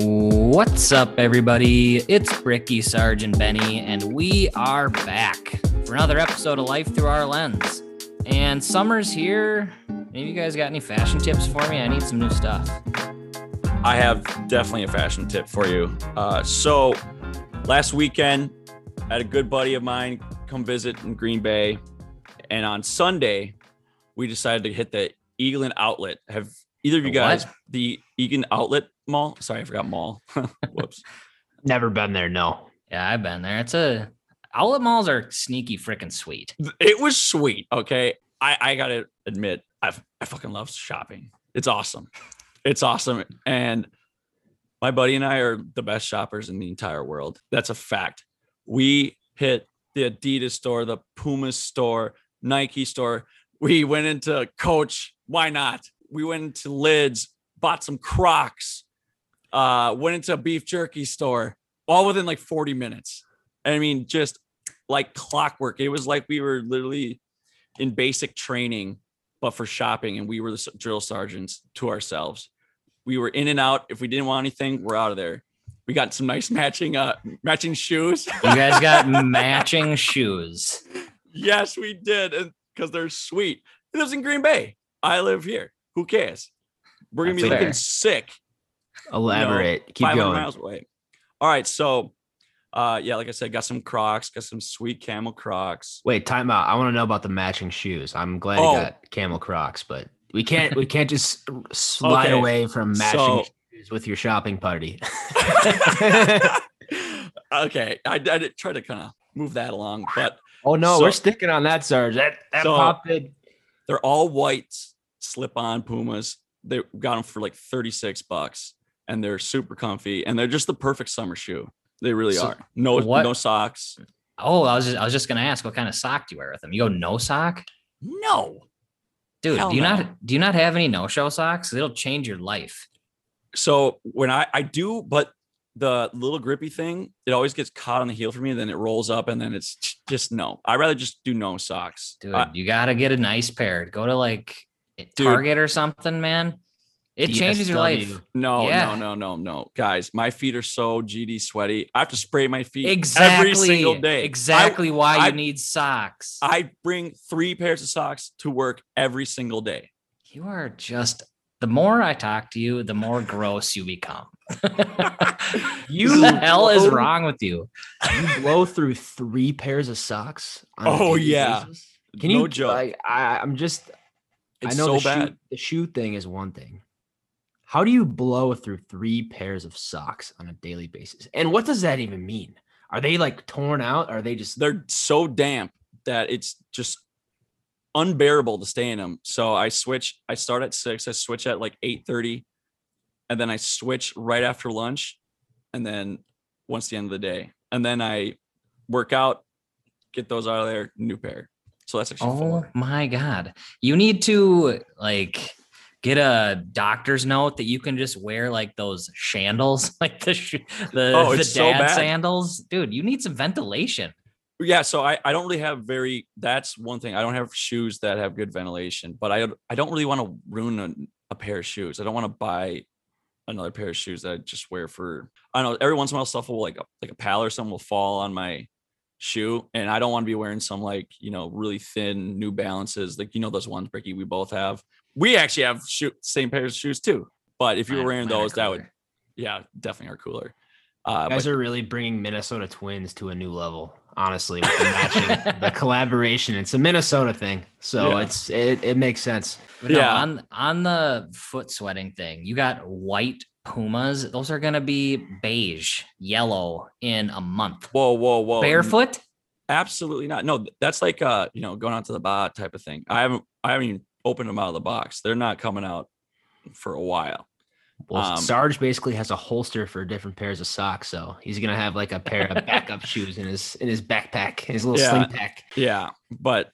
What's up, everybody? It's Bricky Sergeant Benny, and we are back for another episode of Life Through Our Lens. And summer's here. Any of you guys got any fashion tips for me? I need some new stuff. I have definitely a fashion tip for you. Uh, so, last weekend, I had a good buddy of mine come visit in Green Bay, and on Sunday, we decided to hit the Eagan Outlet. Have either of you guys what? the Eagan Outlet Mall? Sorry, I forgot mall. Whoops. Never been there. No. Yeah, I've been there. It's a outlet malls are sneaky freaking sweet. It was sweet. Okay, I I gotta admit, I I fucking love shopping. It's awesome. It's awesome, and my buddy and I are the best shoppers in the entire world. That's a fact. We hit the Adidas store, the Puma store, Nike store. We went into Coach. Why not? We went into Lids, bought some Crocs, uh, went into a beef jerky store, all within like 40 minutes. I mean, just like clockwork. It was like we were literally in basic training, but for shopping, and we were the drill sergeants to ourselves. We were in and out. If we didn't want anything, we're out of there. We got some nice matching uh matching shoes. You guys got matching shoes. yes, we did, and because they're sweet. He lives in Green Bay. I live here. Who cares? We're gonna be That's looking fair. Sick. you know, Elaborate. Keep 500 going. miles away. All right, so uh yeah, like I said, got some Crocs, got some sweet camel Crocs. Wait, time out. I want to know about the matching shoes. I'm glad Oh. you got camel Crocs, but we can't we can't just slide Okay, away from matching so- shoes with your shopping party. okay, I, I did try to kind of move that along, but oh no, So- we're sticking on that, Sarge. That that So- pop bid. they're all white slip-on Pumas. They got them for like 36 bucks and they're super comfy and they're just the perfect summer shoe. They really So are. No what- no socks. Oh, I was just, I was just gonna ask what kind of sock do you wear with them? You go no sock? No. Dude, Hell do you no. not do you not have any no-show socks? It'll change your life. So when I I do but the little grippy thing, it always gets caught on the heel for me and then it rolls up and then it's just no. I'd rather just do no socks. Dude, I- you gotta get a nice pair. Go to like Dude. Target or something, man. It changes your life. No, Yeah. no, no, no, no. Guys, my feet are so GD sweaty. I have to spray my feet Exactly. every single day. I- Exactly why I- you need socks. I bring three pairs of socks to work every single day. you are just the more I talk to you, the more gross you become. You what the hell is wrong with you? You blow through three pairs of socks. Oh, yeah. basis? Can no you joke. Like, I, I'm just. it's I know so the bad. shoe the shoe thing is one thing. How do you blow through three pairs of socks on a daily basis? And what does that even mean? Are they like torn out? Are they just They're so damp that it's just unbearable to stay in them. So I switch. I start at six. I switch at like eight thirty, and then I switch right after lunch, and then once the end of the day, and then I work out, get those out of there, new pair. So that's actually Oh four. my god. You need to like get a doctor's note that you can just wear like those shandals, like the sh- the, Oh, the it's so dad sandals. Dude, you need some ventilation. Yeah, so I, I don't really have very that's one thing. I don't have shoes that have good ventilation, but I I don't really want to ruin a, a pair of shoes. I don't want to buy another pair of shoes that I just wear for I don't know, every once in a while stuff will like a, like a pal or something will fall on my shoe and I don't want to be wearing some like, you know, really thin New Balances, like you know those ones Bricky we both have. We actually have shoe same pairs of shoes too. But if you were wearing those, that would yeah, definitely are cooler. Uh, you but guys are really bringing Minnesota Twins to a new level? Honestly, with the matching, the collaboration. It's a Minnesota thing, so Yeah. it's it, it makes sense. But no, Yeah. on on the foot sweating thing, you got white Pumas. Those are gonna be beige, yellow in a month. whoa, whoa, whoa. Barefoot? Absolutely not. No, that's like uh, you know, going out to the bot type of thing. I haven't I haven't even opened them out of the box. They're not coming out for a while. Well, Um, Sarge basically has a holster for different pairs of socks, so he's gonna have like a pair of backup shoes in his in his backpack, his little Yeah. sling pack. Yeah, but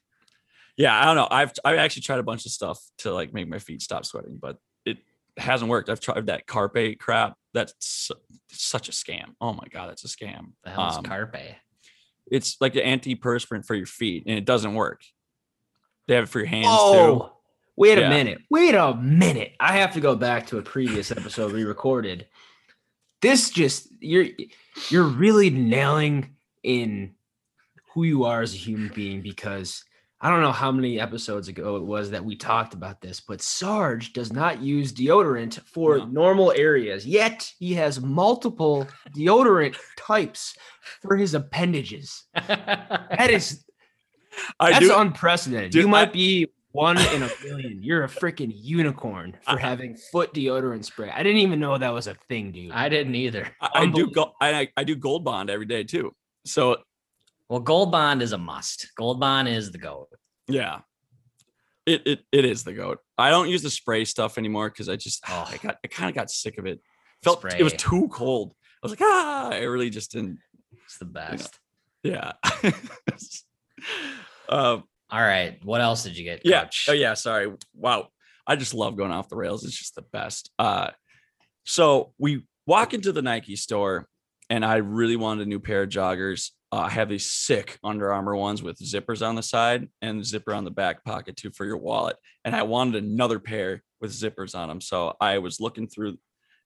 yeah, I don't know. I've I've actually tried a bunch of stuff to like make my feet stop sweating, but it hasn't worked. I've tried that carpe crap. That's such a scam. Oh my god, that's a scam. The hell's Um, carpe? It's like the antiperspirant for your feet, and it doesn't work. They have it for your hands too. Wait Yeah. a minute. Wait a minute. I have to go back to a previous episode we recorded. this just you're you're really nailing in who you are as a human being because I don't know how many episodes ago it was that we talked about this, but Sarge does not use deodorant for No. normal areas. Yet he has multiple deodorant types for his appendages. That is I that's do. unprecedented. Dude, you I- might be one in a million. You're a freaking unicorn for I- having foot deodorant spray. I didn't even know that was a thing, dude. I didn't either. I, I do. Unbelievable. Go, I I do Gold Bond every day too. So Well, Gold Bond is a must. Gold Bond is the goat. yeah, it it it is the goat. I don't use the spray stuff anymore because I just Oh. I got I kind of got sick of it. Felt it was too cold. I was like ah, I really just didn't. It's the best. Yeah. um, All right. What else did you get? yeah. Coach? Oh yeah. Sorry. Wow. I just love going off the rails. It's just the best. Uh, so we walk into the Nike store, and I really wanted a new pair of joggers. Uh, I have these sick Under Armour ones with zippers on the side and zipper on the back pocket too for your wallet. And I wanted another pair with zippers on them. So I was looking through,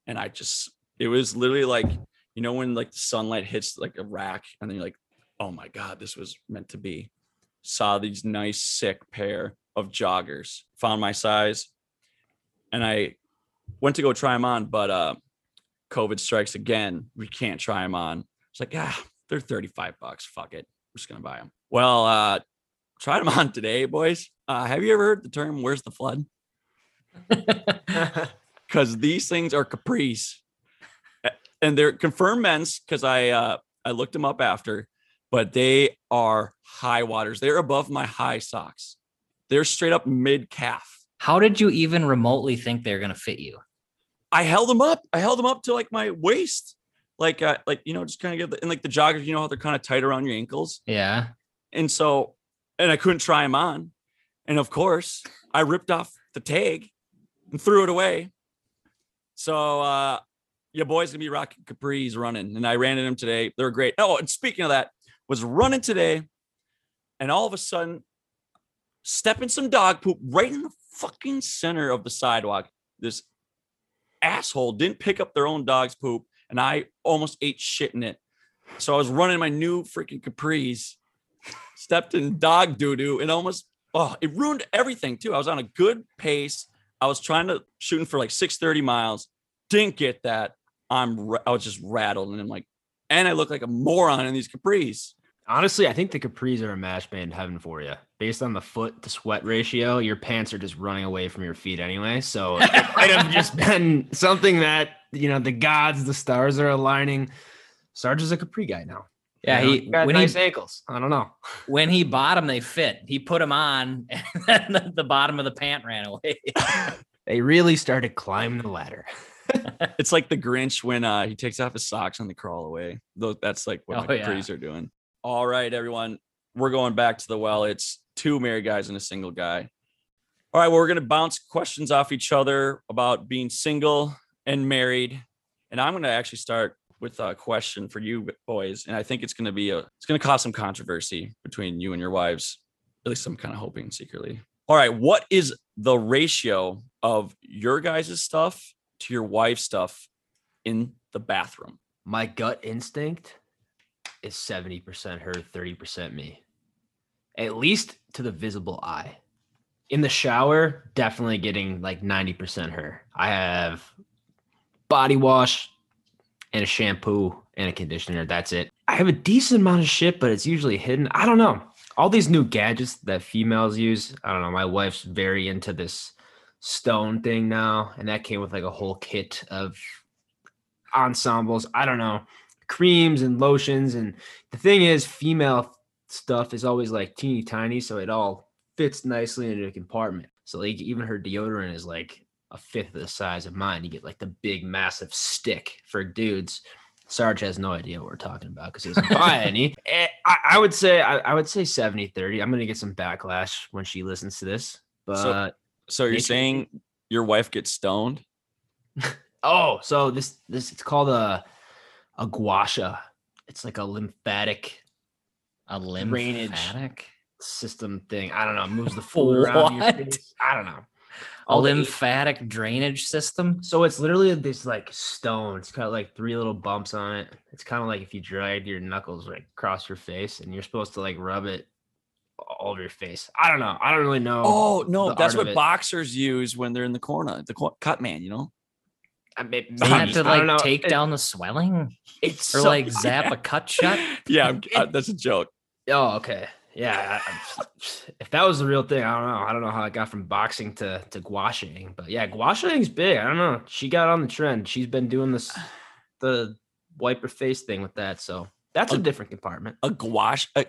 and I just it was literally like you know when like the sunlight hits like a rack, and then you're like, oh my god, this was meant to be saw these nice sick pair of joggers found my size and i went to go try them on but uh covid strikes again. We can't try them on. It's like ah they're 35 bucks. Fuck it. We're just gonna buy them well uh tried them on today boys. Uh have you ever heard the term where's the flood? Because these things are capris and they're confirmed men's because i uh i looked them up after but they are high waters. They're above my high socks. They're straight up mid calf. How did you even remotely think they're gonna fit you? i held them up. I held them up to like my waist. Like uh, like you know just kind of get the, and like the joggers you know how they're kind of tight around your ankles? Yeah. and so and i couldn't try them on. And of course i ripped off the tag and threw it away. So uh your boy's gonna be rocking capris running and i ran in them today. They're great. Oh and speaking of that was running today and all of a sudden stepping some dog poop right in the fucking center of the sidewalk this asshole didn't pick up their own dog's poop and i almost ate shit in it so i was running my new freaking capris stepped in dog doo doo and almost oh it ruined everything too. I was on a good pace. I was trying to shooting for like 630 miles. Didn't get that. I'm I was just rattled and I'm like, and I look like a moron in these capris. Honestly, I think the capris are a match made in heaven for you. Based on the foot to sweat ratio, your pants are just running away from your feet anyway. So it might have just been something that you know the gods, the stars are aligning. Sarge is a capri guy now. Yeah, You know, he- got when he- nice ankles. I don't know. When he bought them, they fit. He put them on, and then the, the bottom of the pant ran away. They really started climbing the ladder. It's like the Grinch when uh, he takes off his socks and they crawl away. Those that's like what Oh, my yeah. capris are doing. All right, everyone. We're going back to the well. It's two married guys and a single guy. All right, well, we're gonna bounce questions off each other about being single and married. And I'm gonna actually start with a question for you boys. And I think it's gonna be a it's gonna cause some controversy between you and your wives. At least I'm kind of hoping secretly. All right, what is the ratio of your guys' stuff to your wife's stuff in the bathroom? My gut instinct is 70% her, 30% me. At least to the visible eye. In the shower, definitely getting like 90% her. I have body wash and a shampoo and a conditioner. That's it. I have a decent amount of shit, but it's usually hidden. I don't know. All these new gadgets that females use. I don't know. My wife's very into this stone thing now, and that came with like a whole kit of ensembles. I don't know, creams and lotions. And the thing is, female stuff is always like teeny tiny, so it all fits nicely into a compartment. So like even her deodorant is like a fifth of the size of mine. You get like the big massive stick for dudes. Sarge has no idea what we're talking about because he doesn't buy any. Eh, I, I would say I, I would say 70 30. I'm gonna get some backlash when she listens to this. But So you're saying your wife gets stoned? Oh, so this this it's called a a gua sha. It's like a lymphatic A Drainage. lymphatic. system thing. I don't know. It moves the fluid around your face. I don't know. a All the eight- lymphatic drainage system. So it's literally this like stone. It's got like three little bumps on it. It's kind of like if you dragged your knuckles like across your face, and you're supposed to like rub it all over your face. I don't know. I don't really know. Oh no, that's what boxers use when they're in the corner, the cut man. You know, I that maybe. to I know. like take It- down the swelling It's or so- like zap a cut shut? yeah, I'm, uh, that's a joke. Oh, okay. Yeah. I- I- if that was the real thing, I don't know. I don't know how I got from boxing to to gua shying, but yeah, gua shying's big. I don't know. She got on the trend. She's been doing this the wipe her face thing with that. So that's a Oh. different compartment. A gouache, a,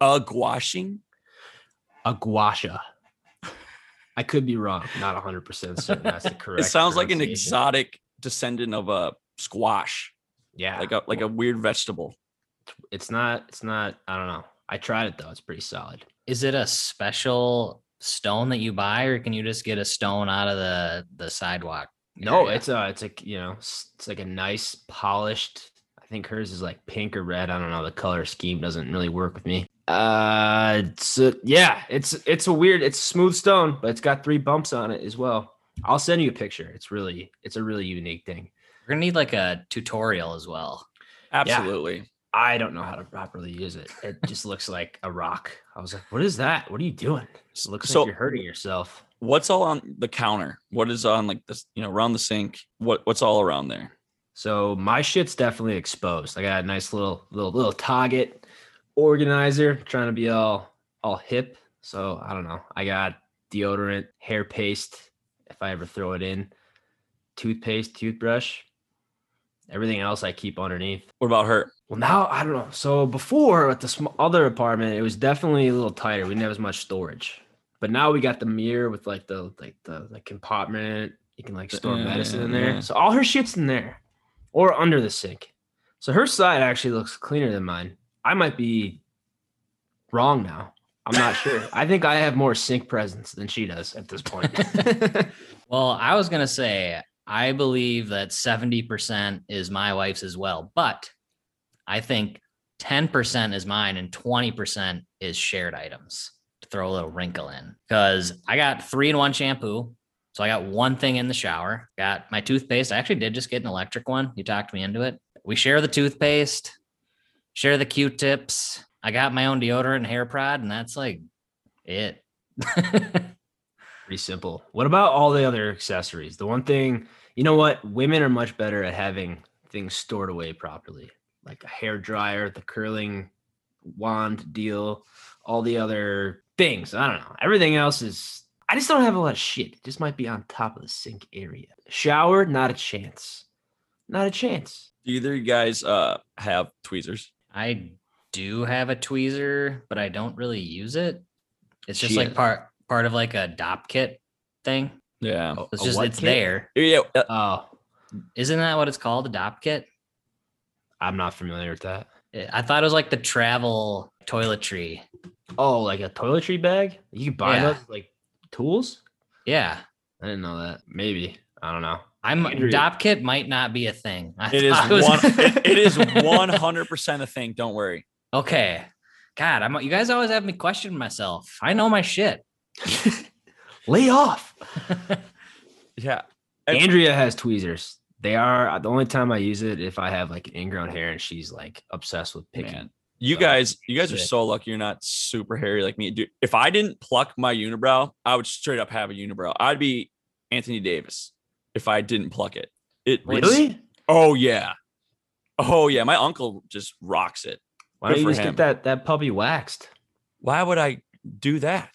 a gouaching. A gua sha. I could be wrong. Not 100% certain that's the correct. It sounds like an exotic descendant of a squash, Yeah. like a like a weird vegetable. it's not it's not I don't know. I tried it though. It's pretty solid. Is it a special stone that you buy, or can you just get a stone out of the the sidewalk? No, area? it's a it's a you know it's like a nice polished. I think hers is like pink or red. I don't know. The color scheme doesn't really work with me. Uh, it's a, yeah, it's it's a weird. It's smooth stone, but it's got three bumps on it as well. I'll send you a picture. It's really it's a really unique thing. We're gonna need like a tutorial as well. Absolutely. I don't know how to properly use it. It just looks like a rock. I was like, what is that? What are you doing? It looks So- like you're hurting yourself. What's all on the counter? What is on like this? You know, around the sink. What what's all around there? So my shit's definitely exposed. I got a nice little little little target organizer, trying to be all all hip. So I don't know. I got deodorant, hair paste, if I ever throw it in, toothpaste, toothbrush. Everything else I keep underneath. What about her? Well, now I don't know. So before at the other apartment, it was definitely a little tighter. We didn't have as much storage, but now we got the mirror with like the like the like compartment. You can like store medicine in there. Yeah. So all her shit's in there, or under the sink. So her side actually looks cleaner than mine. I might be wrong now. I'm not sure. I think I have more sink presence than she does at this point. Well, I was gonna say I believe that 70% is my wife's as well, but I think 10% is mine and 20% is shared items to throw a little wrinkle in. Because I got three in one shampoo. So I got one thing in the shower, got my toothpaste. I actually did just get an electric one. You talked me into it. We share the toothpaste, share the Q-tips. I got my own deodorant and hair prod, and that's like it. Pretty simple. What about all the other accessories? The one thing, you know what? Women are much better at having things stored away properly, like a hair dryer, the curling wand deal, all the other things. I don't know. Everything else is. I just don't have a lot of shit. It just might be on top of the sink area. Shower, not a chance. Not a chance. Do either of you guys uh have tweezers? I do have a tweezer, but I don't really use it. It's just She like part part of like a Dopp kit thing. Yeah. It's just it's kit? there. Yeah. uh, Oh, Isn't that what it's called? A Dopp kit? I'm not familiar with that. I- thought it was like the travel toiletry. Oh, like a toiletry bag? You can buy Yeah. those like tools? Yeah. I didn't know that. Maybe. I don't know. I'm Andrew- Dopp kit might not be a thing. I It is thought was- one. it- it is one hundred percent a thing. Don't worry. okay. God, I'm you guys always have me question myself. I know my shit. Lay off. Yeah. And- Andrea has tweezers. They are the only time I use it if I have like ingrown hair and she's like obsessed with picking. Man, you So, guys, you guys are so lucky you're not super hairy like me. Dude, if I didn't pluck my unibrow, I would straight up have a unibrow. I'd be Anthony Davis if I didn't pluck it. It Really? oh yeah. Oh yeah. My uncle just rocks it. Why don't you just him. get that that puppy waxed? Why would I do that?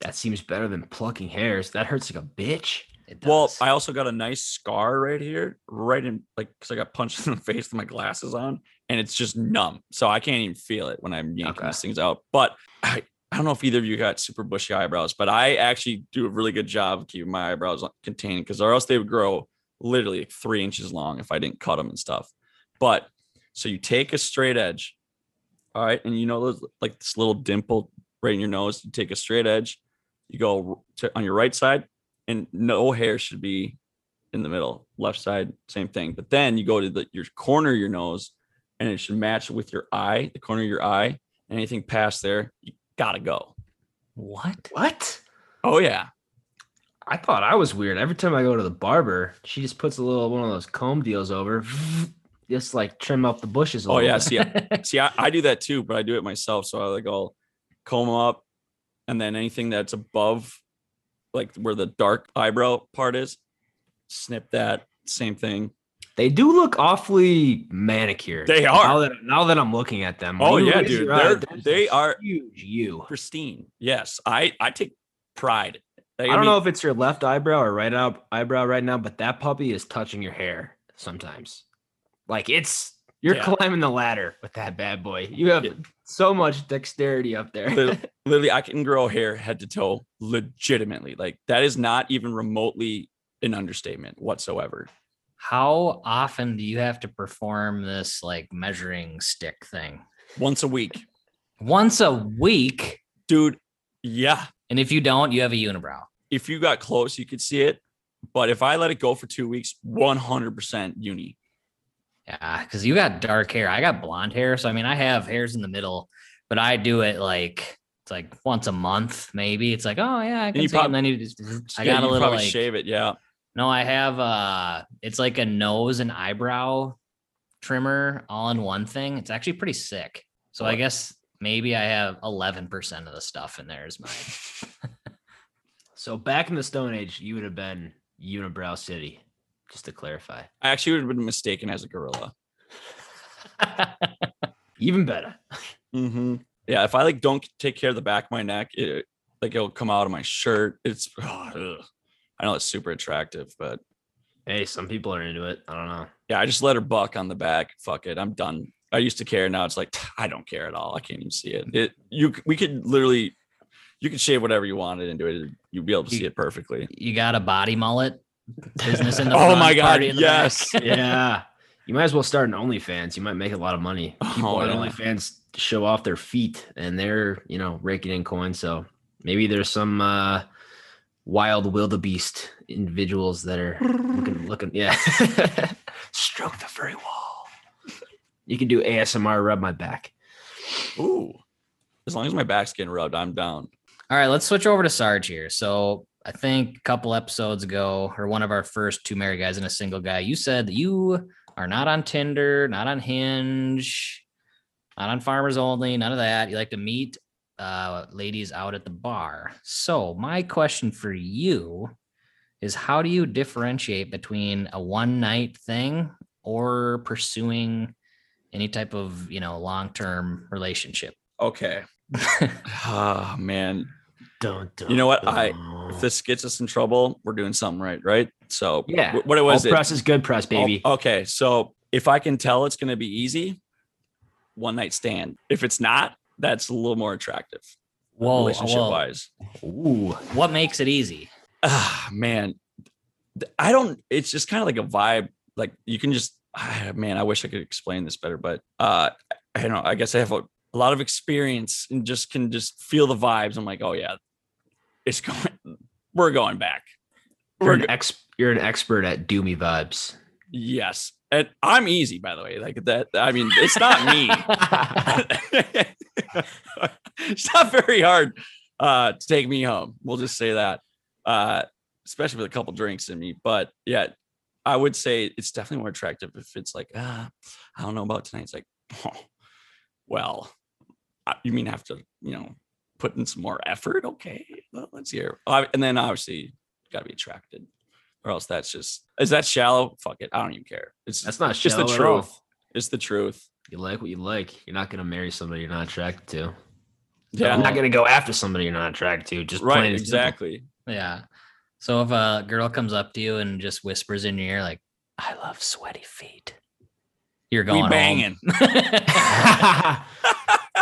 That seems better than plucking hairs. That hurts like a bitch. It Well. I also got a nice scar right here, right in like because I got punched in the face with my glasses on, and it's just numb. So I can't even feel it when I'm yanking Okay. these things out. But I, I don't know if either of you got super bushy eyebrows, but I actually do a really good job of keeping my eyebrows contained because or else they would grow literally like three inches long if I didn't cut them and stuff. But so you take a straight edge, all right, and you know those like this little dimple right in your nose. You take a straight edge, you go to, on your right side, and no hair should be in the middle. Left side, same thing. But then you go to the your corner of your nose, and it should match with your eye, the corner of your eye. Anything past there, you gotta go. what? What? Oh yeah, I thought I was weird. Every time I go to the barber, she just puts a little one of those comb deals over, just like trim up the bushes. A Oh little yeah, bit. see, I, see, I, I do that too, but I do it myself. So I like I'll comb up, and then anything that's above, like where the dark eyebrow part is, snip that. Same thing. They do look awfully manicured. They are. Now that, now that I'm looking at them. Oh, yeah, dude. They're- they are- huge. You. Pristine. Yes, I I take pride. Like, I don't mean, know if it's your left eyebrow or right eye- eyebrow right now, but that puppy is touching your hair sometimes. Like it's you're Yeah. climbing the ladder with that bad boy. You have Yeah. so much dexterity up there. Literally, I can grow hair head to toe legitimately. Like that is not even remotely an understatement whatsoever. How often do you have to perform this like measuring stick thing? Once a week, Once a week. dude. Yeah, And if you don't, you have a unibrow. if you got close, you could see it. But if I let it go for two weeks, 100% uni. Yeah, because you got dark hair. I got blonde hair. So I mean I have hairs in the middle, but I do it like it's like once a month, maybe. It's like, oh yeah, I can you see it. And then you just I Yeah, got a little like shave it. Yeah. No, I have uh it's like a nose and eyebrow trimmer all in one thing. It's actually pretty sick. So I guess maybe I have 11% of the stuff in there is mine. so back in the Stone Age, you would have been Unibrow City, just to clarify. I actually would have been mistaken as a gorilla. Even better. Mm-hmm. Yeah. If I like don't take care of the back of my neck, it like it'll come out of my shirt. It's, oh, ugh. I know it's super attractive, but Hey, some people are into it. I don't know. yeah, I just let her buck on the back. Fuck it. I'm done. I used to care. Now it's like, I don't care at all. I can't even see it. It, you, we could literally, you could shave whatever you wanted into it. You'd be able to see it perfectly. you got a body mullet business in the Oh front, my God, party in the back. yes. yeah. You might as well start an OnlyFans. You might make a lot of money. People Oh, on yeah. OnlyFans show off their feet and they're, you know, raking in coins. So maybe there's some uh wild wildebeest individuals that are looking looking yeah. Stroke the furry wall. You can do ASMR rub my back. Ooh. As long as my back's getting rubbed, I'm down. All right, let's switch over to Sarge here. So I think a couple episodes ago, or one of our first two married guys and a single guy, you said that you are not on Tinder, not on Hinge, not on Farmers Only, none of that. You like to meet uh, ladies out at the bar. So my question for you is, how do you differentiate between a one night thing or pursuing any type of you know long term relationship? Okay. Ah, man. Dun, You know what? I- If this gets us in trouble, we're doing something right, right? So, Yeah. wh- what it was it? press is good press, Oh, baby. okay. So, if I can tell it's going to be easy, one night stand. If it's not, that's a little more attractive Whoa, relationship whoa. wise. Ooh. What makes it easy? Ah, man. I don't, it's just kind of like a vibe. Like you can just, ah, man, I wish I could explain this better, but uh, I don't know. I guess I have a, a lot of experience and just can just feel the vibes. I'm like, oh, yeah, it's going, we're going back. You're We're an ex you're an expert at doomy vibes. yes. And I'm easy, by the way. Like that. I mean, it's not me. it's not very hard uh, to take me home. We'll just say that, uh, especially with a couple drinks in me. But yeah, I would say it's definitely more attractive if it's like, ah, I don't know about tonight. It's like, oh, well, uh, you mean have to, you know, put in some more effort? Okay, well, let's hear. And then obviously, got to be attracted, or else that's just is that shallow? Fuck it, I don't even care. It's That's not just the shallow at all. truth. It's the truth. You like what you like. You're not gonna marry somebody you're not attracted to. Yeah, You're not gonna go after somebody you're not attracted to. Just right. plain and simple. Exactly. Yeah. So if a girl comes up to you and just whispers in your ear, like, I love sweaty feet, you're going we home. banging.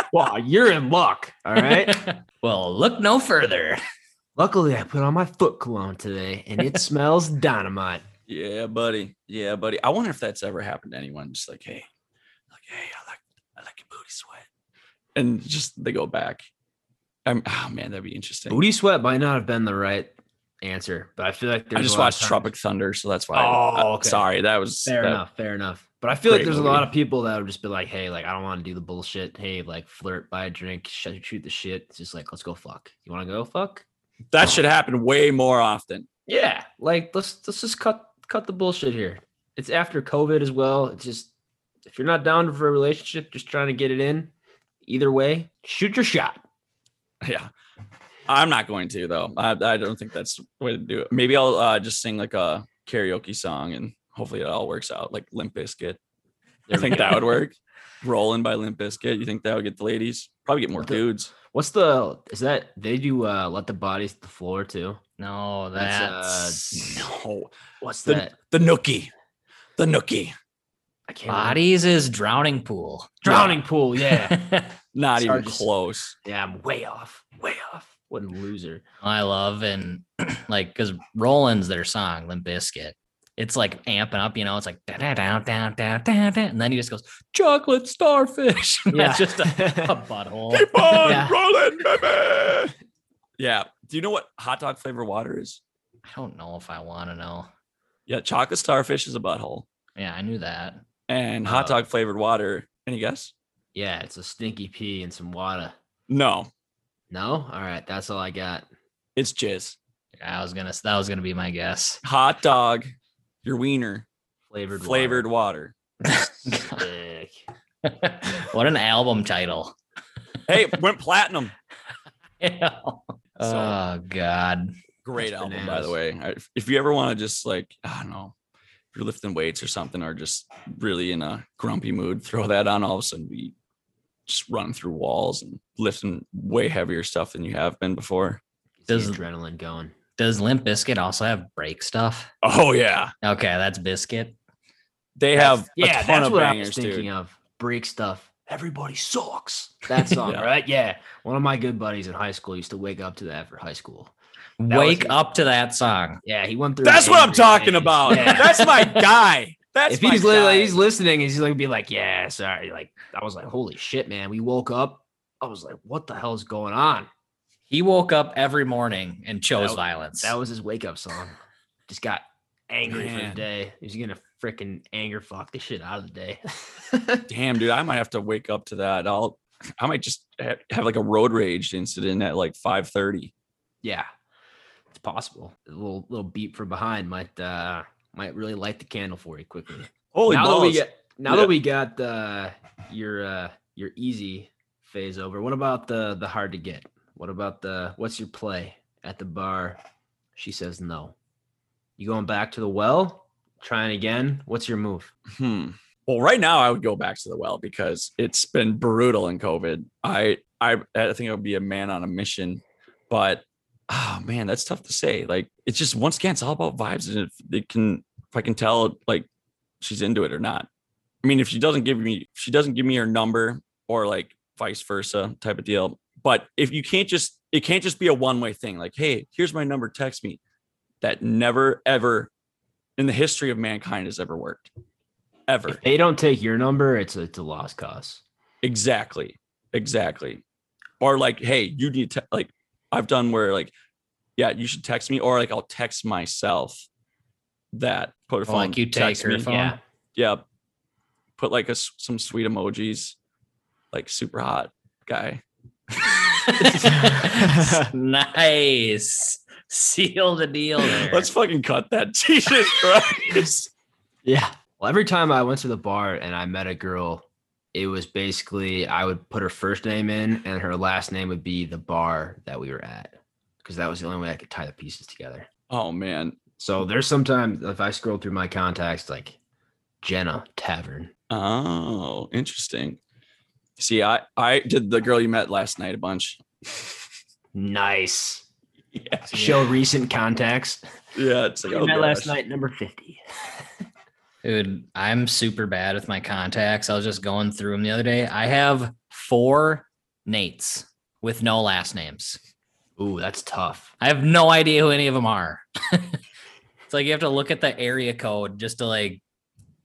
well, you're in luck. All right. well, look no further. Luckily, I put on my foot cologne today, and it smells dynamite. Yeah, buddy. Yeah, buddy. I wonder if that's ever happened to anyone. Just like, hey, like, hey, I like, I like your booty sweat, and just they go back. I'm, oh man, that'd be interesting. Booty sweat might not have been the right answer, but I feel like there's I just watched Tropic Thunder, so that's why. Oh, I- okay. sorry, that was Fair that- enough, fair enough. But I feel like there's a lot of people that would just be like, "Hey, like I don't want to do the bullshit. Hey, like flirt, buy a drink, shoot, shoot the shit. It's just like let's go fuck. You want to go fuck? That should happen way more often. Yeah, like let's let's just cut cut the bullshit here. It's after COVID as well. It's just if you're not down for a relationship, just trying to get it in. Either way, shoot your shot. Yeah. I'm not going to though. I, I don't think that's the way to do it. Maybe I'll uh, just sing like a karaoke song and hopefully it all works out like Limp Bizkit. I think that would work. Rolling by Limp Bizkit. You think that would get the ladies? Probably get more dudes. What's the is that they do uh let the bodies the floor too? No, That's, that's, No. What's The, that? the nookie. The nookie. I can't remember. bodies is drowning pool. drowning pool. Yeah. Not even Sarge- close. yeah, I'm way off. Way off. What a loser. I love and like because Rollin's their song, Limp Bizkit. It's like amping up, you know. It's like da da da da da da da, and then he just goes chocolate starfish. And That's Yeah. just a, a butthole. Keep on Yeah. rolling, baby. Yeah. Do you know what hot dog flavor water is? I don't know if I want to know. Yeah, chocolate starfish is a butthole. Yeah, I knew that. And hot Oh. dog flavored water. Any guess? Yeah, it's a stinky pee and some water. No, No? All right, that's all I got. it's jizz. I was gonna. That was gonna be my guess. Hot dog, your wiener, Flavored flavored water. Sick. what an album title. Hey, went platinum. Yeah. Oh God. Great That's album, by the way. I- If you ever want to just like, I don't know, if you're lifting weights or something, or just really in a grumpy mood, throw that on. All of a sudden, be just running through walls and lifting way heavier stuff than you have been before. Does Does- adrenaline going? Does Limp Bizkit also have break stuff? Oh yeah, Okay, that's Biscuit. they have yeah, a ton that's of what bangers, I was thinking dude. of. Break stuff. Everybody sucks. That song, Yeah. right? Yeah. One of my good buddies in high school used to wake up to that for high school. That Wake up to that song. Yeah, he went through. That's what I'm talking phase. about. Yeah. That's my guy. That's if he's guy. he's listening, he's like be like, yeah, sorry. Like I was like, holy shit, man. We woke up. I was like, what the hell's going on? He woke up every morning and chose That- violence. That was his wake up song. Just got angry for the day. He was gonna freaking anger fuck the shit out of the day. Damn, dude, I might have to wake up to that. I'll, I might just ha- have like a road rage incident at like 5:30. yeah, it's possible. A little little beat from behind might uh might really light the candle for you quickly. Holy now that we balls! get now Yeah. that we got uh your uh your easy phase over, what about the the hard to get? What about the what's your play at the bar? She says no. You going back to the well? Trying again? What's your move? Hmm. Well, right now I would go back to the well because it's been brutal in COVID. I I I think it would be a man on a mission, but oh man, that's tough to say. Like it's just once again, it's all about vibes, and if it can, if I can tell, like she's into it or not. I mean, if she doesn't give me, if she doesn't give me her number, or like vice versa type of deal. But if you can't just, it can't just be a one way thing. Like, hey, here's my number, text me. That never ever in the history of mankind has ever worked. Ever. If they don't take your number, it's a, it's a lost cause. Exactly. Exactly. Or like, hey, you need to like I've done where like, yeah, you should text me, or like I'll text myself that put her Or phone. like you take text her me. phone. Yeah. Yeah. Put like a s- some sweet emojis, like super hot guy. Nice. Seal the deal there. Let's fucking cut that. Jesus Christ. Yeah. Well, every time I went to the bar and I met a girl, it was basically I would put her first name in and her last name would be the bar that we were at because that was the only way I could tie the pieces together. Oh man. So there's sometimes if I scroll through my contacts, like Jenna Tavern. Oh, interesting. See, I I did the girl you met last night a bunch. Nice. Yeah. Show recent contacts. Yeah, it's like We oh, met last night, number 50. Dude, I'm super bad with my contacts. I was just going through them the other day. I have four Nates with no last names. Ooh, that's tough. I have no idea who any of them are. it's like you have to look at the area code just to like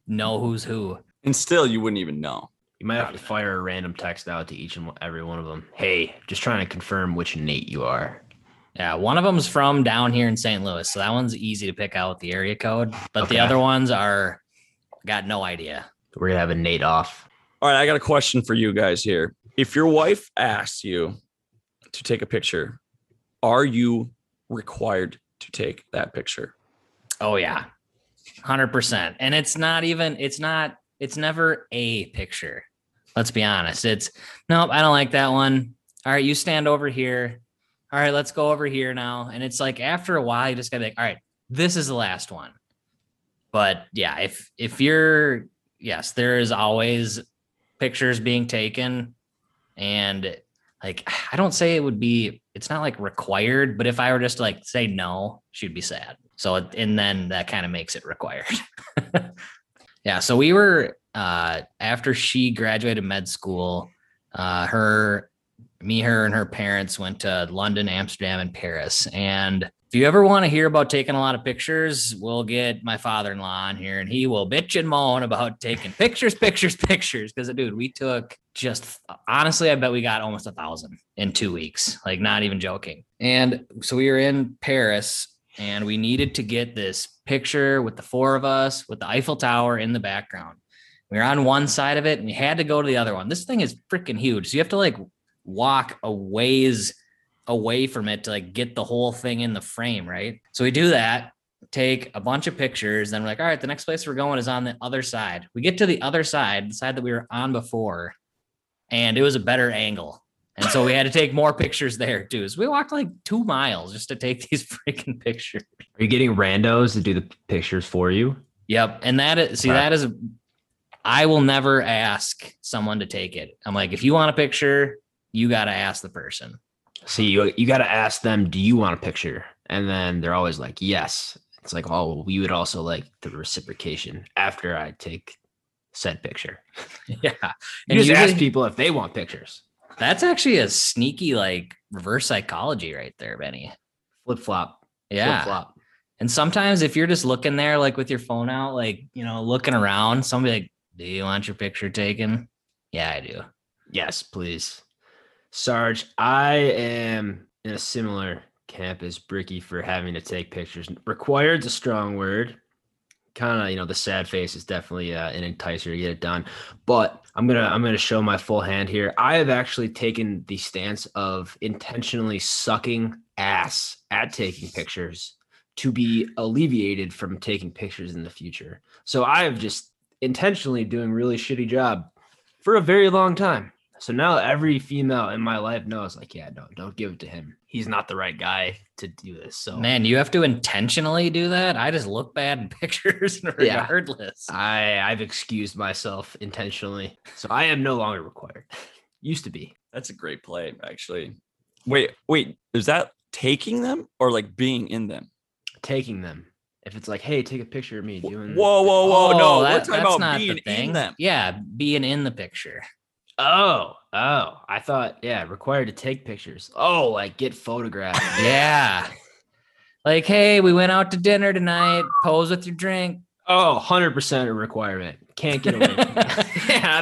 know who's who. And still, you wouldn't even know. You might have to fire a random text out to each and every one of them. Hey, just trying to confirm which Nate you are. Yeah, one of them's from down here in St. Louis, so that one's easy to pick out with the area code. But Okay. the other ones are got no idea. We're gonna have a Nate off. All right, I got a question for you guys here. If your wife asks you to take a picture, are you required to take that picture. Oh yeah. 100%. And it's not even it's not it's never a picture. Let's be honest. It's nope, I don't like that one. All right, you stand over here. All right, let's go over here now. And it's like after a while, you just gotta be like, all right, this is the last one. But yeah, if if you're yes, there is always pictures being taken. And like I don't say it would be it's not like required, but if I were just to like say no, she'd be sad. So and then that kind of makes it required. yeah. So we were uh after she graduated med school, uh her me, her, and her parents went to London, Amsterdam, and Paris. And if you ever want to hear about taking a lot of pictures, we'll get my father-in-law on here and he will bitch and moan about taking pictures, pictures, pictures. Cause dude, we took just honestly, I bet we got almost a thousand in two weeks, like not even joking. And so we were in Paris and we needed to get this picture with the four of us with the Eiffel Tower in the background. We were on one side of it and we had to go to the other one. This thing is freaking huge. So you have to like walk a ways away from it to like get the whole thing in the frame, right? So we do that, take a bunch of pictures, then we're like, all right, the next place we're going is on the other side. We get to the other side, the side that we were on before, and it was a better angle. And so we had to take more pictures there too. So we walked like two miles just to take these freaking pictures. Are you getting randos to do the pictures for you? Yep. And that is see, Right. that is I will never ask someone to take it. I'm like, if you want a picture, you gotta ask the person. See, you you got to ask them, do you want a picture? And then they're always like, yes. It's like, oh, we would also like the reciprocation after I take said picture. Yeah. You And just ask people if they want pictures. That's actually a sneaky like reverse psychology right there, Benny. Flip flop. Yeah. Flip flop. And sometimes if you're just looking there, like with your phone out, like, you know, looking around, somebody like, do you want your picture taken? Yeah, I do. Yes, please. Sarge, I am in a similar camp as Bricky for having to take pictures. Required's a strong word. Kind of, you know, the sad face is definitely uh, an enticer to get it done. But I'm gonna, I'm gonna show my full hand here. I have actually taken the stance of intentionally sucking ass at taking pictures to be alleviated from taking pictures in the future. So I have just intentionally doing really shitty job for a very long time. So now every female in my life knows, like, yeah, no, don't give it to him. He's not the right guy to do this. So Man, you have to intentionally do that. I just look bad in pictures Yeah. regardless. I I've excused myself intentionally. So I am no longer required. Used to be. That's a great play, actually. Wait, wait, is that taking them or like being in them? Taking them. If it's like, hey, take a picture of me doing Whoa, whoa, whoa! Oh, no, we're talking that's about not the being in thing. them. Yeah, being in the picture. Oh, oh. I thought, yeah, required to take pictures. Oh, like get photographed. Yeah. like, hey, we went out to dinner tonight. Pose with your drink. Oh, 100% a requirement. Can't get away yeah, I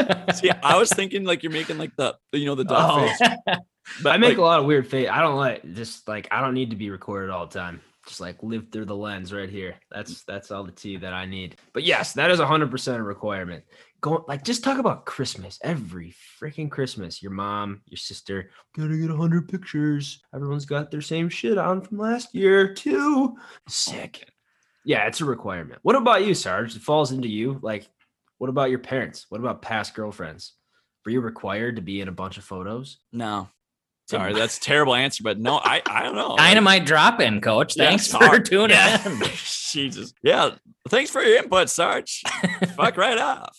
don't know. See, I was thinking like you're making like the you know the duck Oh. face. But I make like, a lot of weird face. I don't like just like I don't need to be recorded all the time. Just like live through the lens right here. That's that's all the tea that I need. But yes, that is hundred percent a requirement. Go like just talk about Christmas every freaking Christmas. Your mom, your sister, gotta get hundred pictures. Everyone's got their same shit on from last year too. Sick. Oh, yeah, it's a requirement. What about you, Sarge? It falls into you. Like, what about your parents? What about past girlfriends? Were you required to be in a bunch of photos? no. Sorry, that's a terrible answer, but no, I I don't know. Dynamite drop in, coach. Yeah, Thanks for tuning Yeah. in. Jesus. Yeah. Thanks for your input, Sarge. Fuck right off.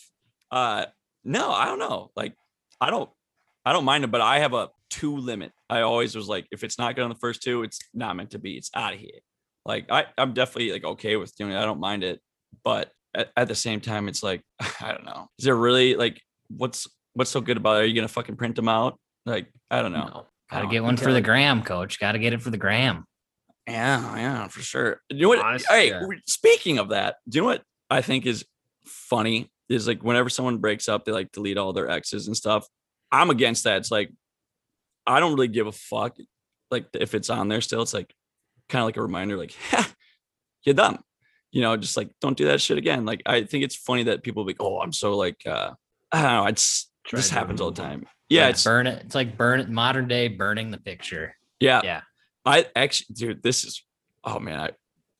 Uh no, I don't know. Like I don't I don't mind it, but I have a two limit. I always was like, if it's not good on the first two, it's not meant to be. It's out of here. Like I, I'm definitely like okay with doing it. I don't mind it. But at, at the same time, it's like, I don't know. Is there really like what's what's so good about it? Are you gonna fucking print them out? Like, I don't know. I Gotta don't get one for the gram, coach. Gotta get it for the gram. Yeah, yeah, for sure. Do you know what? Honest- hey, yeah. speaking of that, do you know what I think is funny? Is like whenever someone breaks up, they like delete all their exes and stuff. I'm against that. It's like I don't really give a fuck. Like if it's on there still, it's like kind of like a reminder, like, you're dumb. You know, just like don't do that shit again. Like I think it's funny that people be, oh, I'm so like uh I don't know, it's Try this happens all the time. Yeah, Yeah, it's burn it. It's like burn it modern day burning the picture. yeah, Yeah. I actually, dude, this is. Oh man, I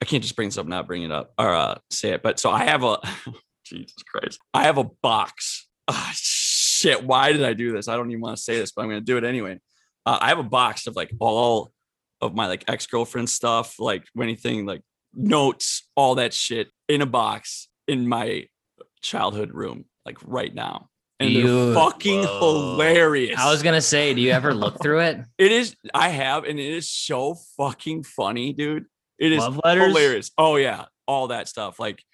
I can't just bring this up, not bring it up or uh, say it. But so I have a. Jesus Christ, I have a box. Ah, shit. Why did I do this? I don't even want to say this, but I'm gonna do it anyway. Uh, I have a box of like all of my like ex girlfriend stuff, like anything like notes, all that shit in a box in my childhood room, like right now. And You- they're fucking Whoa. hilarious. I was gonna say, do you ever look through it? It is. I have, and it is so fucking funny, dude. It is Love letters? hilarious. Oh yeah, all that stuff. Like, Jesus.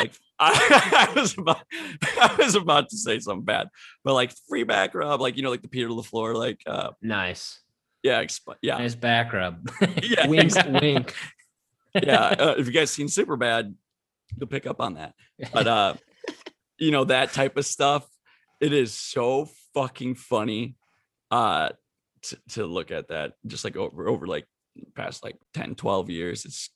Like I, I was about, I was about to say something bad, but like free back rub, like you know, like the Peter LaFleur, like, uh, Nice. yeah, exp- yeah, Nice back rub. yeah, Wink, wink. yeah. Uh, if you guys seen Super Bad, you'll pick up on that. But uh, you know that type of stuff. It is so fucking funny. Uh, to, to look at that just like over over like past like 10 12 years it's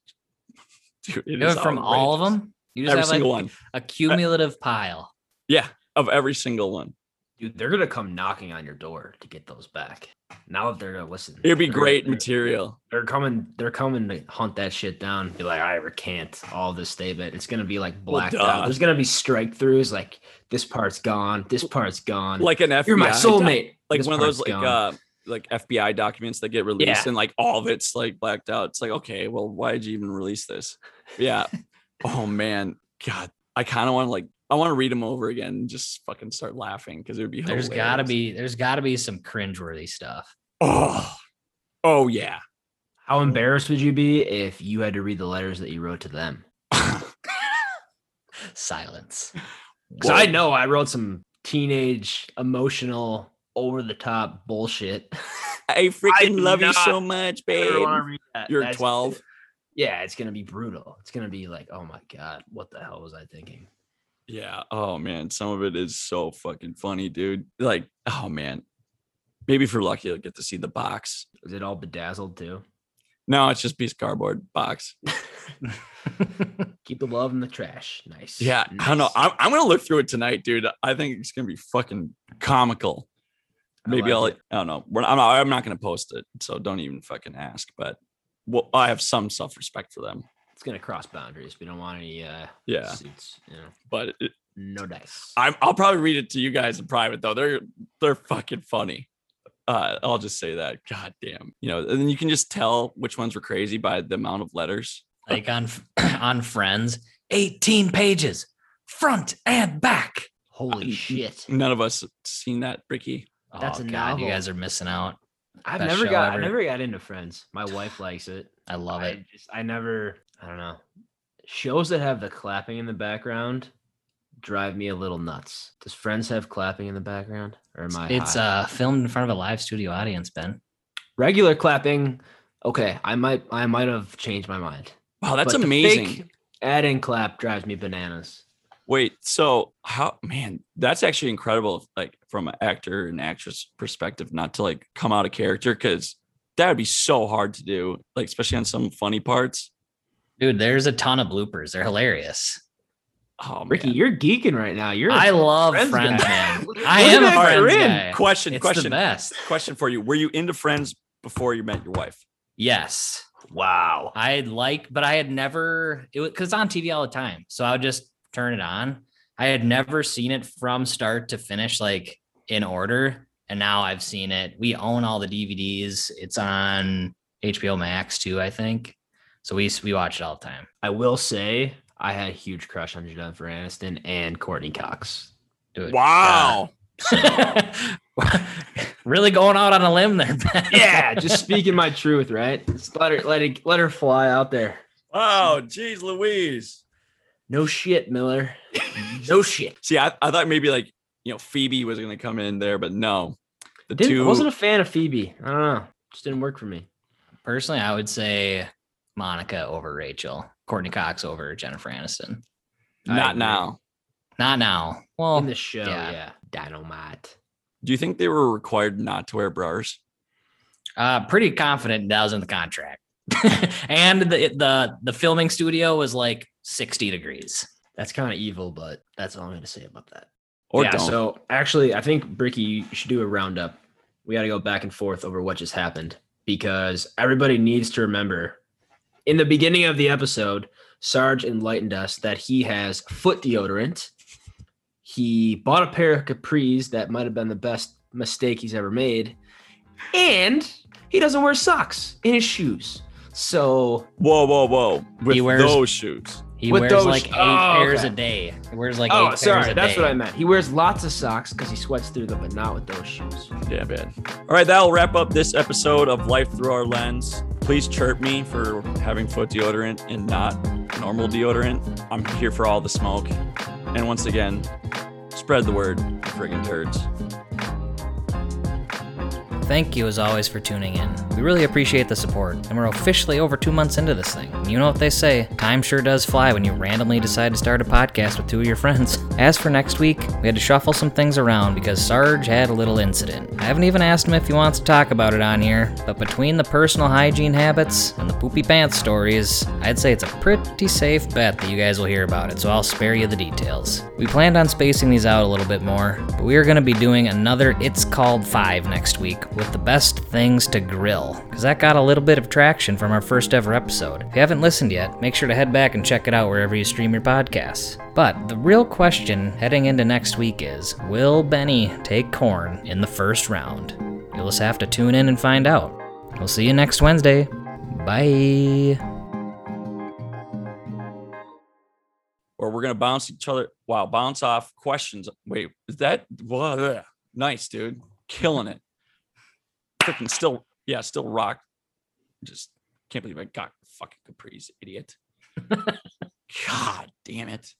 dude, it You know is it from all of them. You just every have like one a cumulative pile. yeah of every single one Dude, they're gonna come knocking on your door to get those back. Now that they're gonna listen. it'd be They're- great they're- material They're coming. They're coming to hunt that shit down. Be like, I recant all this statement. It's gonna be like blacked duh. out. There's gonna be strike throughs. Like this part's gone. This part's gone. like an FBI you're my soulmate. like This one of those like gone. uh like FBI documents that get released Yeah. and like all of it's like blacked out. It's like, okay, well, why did you even release this? Yeah. oh man. God. I kind of want to like I want to read them over again and just fucking start laughing because it would be There's gotta be there's gotta be some cringeworthy stuff. Oh, oh yeah. How embarrassed would you be if you had to read the letters that you wrote to them? Silence. Because I know I wrote some teenage, emotional, over the top bullshit. I freaking do love you so much, babe. wanna read that. You're That's- 12. Yeah, it's gonna be brutal. It's gonna be like, oh my god, what the hell was I thinking? Yeah. Oh man, some of it is so fucking funny, dude. Like, oh man. Maybe if you're lucky, you'll get to see the box. Is it all bedazzled too? No, it's just a piece of cardboard box. Keep the love in the trash. Nice. Yeah, I don't know. I'm, I'm gonna look through it tonight, dude. I think it's gonna be fucking comical. I Maybe like I'll. it. I don't know. We're, I'm not. I'm not gonna post it, so don't even fucking ask. But well, I have some self respect for them. It's gonna cross boundaries. We don't want any uh Yeah, suits. You know, but it, no dice. I'm, I'll probably read it to you guys in private though. They're they're fucking funny. Uh, I'll just say that. God damn. You know, and then you can just tell which ones were crazy by the amount of letters. like on on Friends, 18 pages, front and back. Holy Uh, shit! None of us seen that, Ricky. That's oh a god, novel. you guys are missing out. I've never show got. I ever. never got into Friends. My wife likes it. I love I it. just. I never. I don't know. Shows that have the clapping in the background drive me a little nuts. Does Friends have clapping in the background, or am I? It's high? uh filmed in front of a live studio audience, Ben. regular clapping. Okay, I might. I might have changed my mind. Wow, that's But the amazing. fake Add-in clap drives me bananas. Wait, so how man, that's actually incredible like from an actor and actress perspective, not to like come out of character because that would be so hard to do, like especially on some funny parts. Dude, there's a ton of bloopers. They're hilarious. Oh Ricky, man. you're geeking right now. You're. I love Friends Friends, man. I am a Friends grin. guy. question, It's question, the best. question for you. Were you into friends before you met your wife? Yes. wow. I had like, but I had never it was because on TV all the time. So I would just turn it on. I had never seen it from start to finish, like in order. And now I've seen it. We own all the DVDs. It's on HBO Max too, I think. So we we watch it all the time. I will say I had a huge crush on Jennifer Aniston and Courteney Cox. Dude, Wow. uh, really going out on a limb there. Ben. Yeah, just speaking my truth, right? Just let her let it let her fly out there. Wow, geez, Louise. No shit, Miller. No shit. See, I, I thought maybe like you know Phoebe was gonna come in there, but no. The Didn't, two wasn't a fan of Phoebe. I don't know. Just didn't work for me. Personally, I would say Monica over Rachel, Courteney Cox over Jennifer Aniston. Not now. Not now. Well, In the show, yeah. yeah. Dynamite. Do you think they were required not to wear bras? Uh, pretty confident that was in the contract. and the the the filming studio was like 60 degrees. That's kind of evil, but that's all I'm going to say about that. Or yeah, don't? so actually, I think Bricky, you should do a roundup. We got to go back and forth over what just happened. because everybody needs to remember in the beginning of the episode, Sarge enlightened us that he has foot deodorant. He bought a pair of capris that might have been the best mistake he's ever made. And he doesn't wear socks in his shoes. So Whoa, whoa, whoa! With He wears- those shoes. He With wears those- like eight oh, pairs okay. a day. He wears like oh, eight sorry, pairs a day. that's day. what I meant. He wears lots of socks because he sweats through them, but not with those shoes. Yeah, man. All right, that'll wrap up this episode of Life Through Our Lens. Please chirp me for having foot deodorant and not normal deodorant. I'm here for all the smoke. And once again, spread the word, friggin' turds. Thank you as always for tuning in. We really appreciate the support, and we're officially over two months into this thing. You know what they say time sure does fly when you randomly decide to start a podcast with two of your friends. As for next week, we had to shuffle some things around because Sarge had a little incident. I haven't even asked him if he wants to talk about it on here, but between the personal hygiene habits and the poopy pants stories, I'd say it's a pretty safe bet that you guys will hear about it, so I'll spare you the details. We planned on spacing these out a little bit more, but we are going to be doing another It's Called 5 next week with the best things to grill, because that got a little bit of traction from our first ever episode. If you haven't listened yet, make sure to head back and check it out wherever you stream your podcasts. But the real question heading into next week is Will Benny take corn in the first round? You'll just have to tune in and find out. We'll see you next Wednesday. Bye. Or we're gonna bounce each other. Wow, bounce off questions. Wait, is that blah, nice, dude? Killing it. Freaking still, yeah, still rock. Just can't believe I got fucking capris, idiot. God damn it.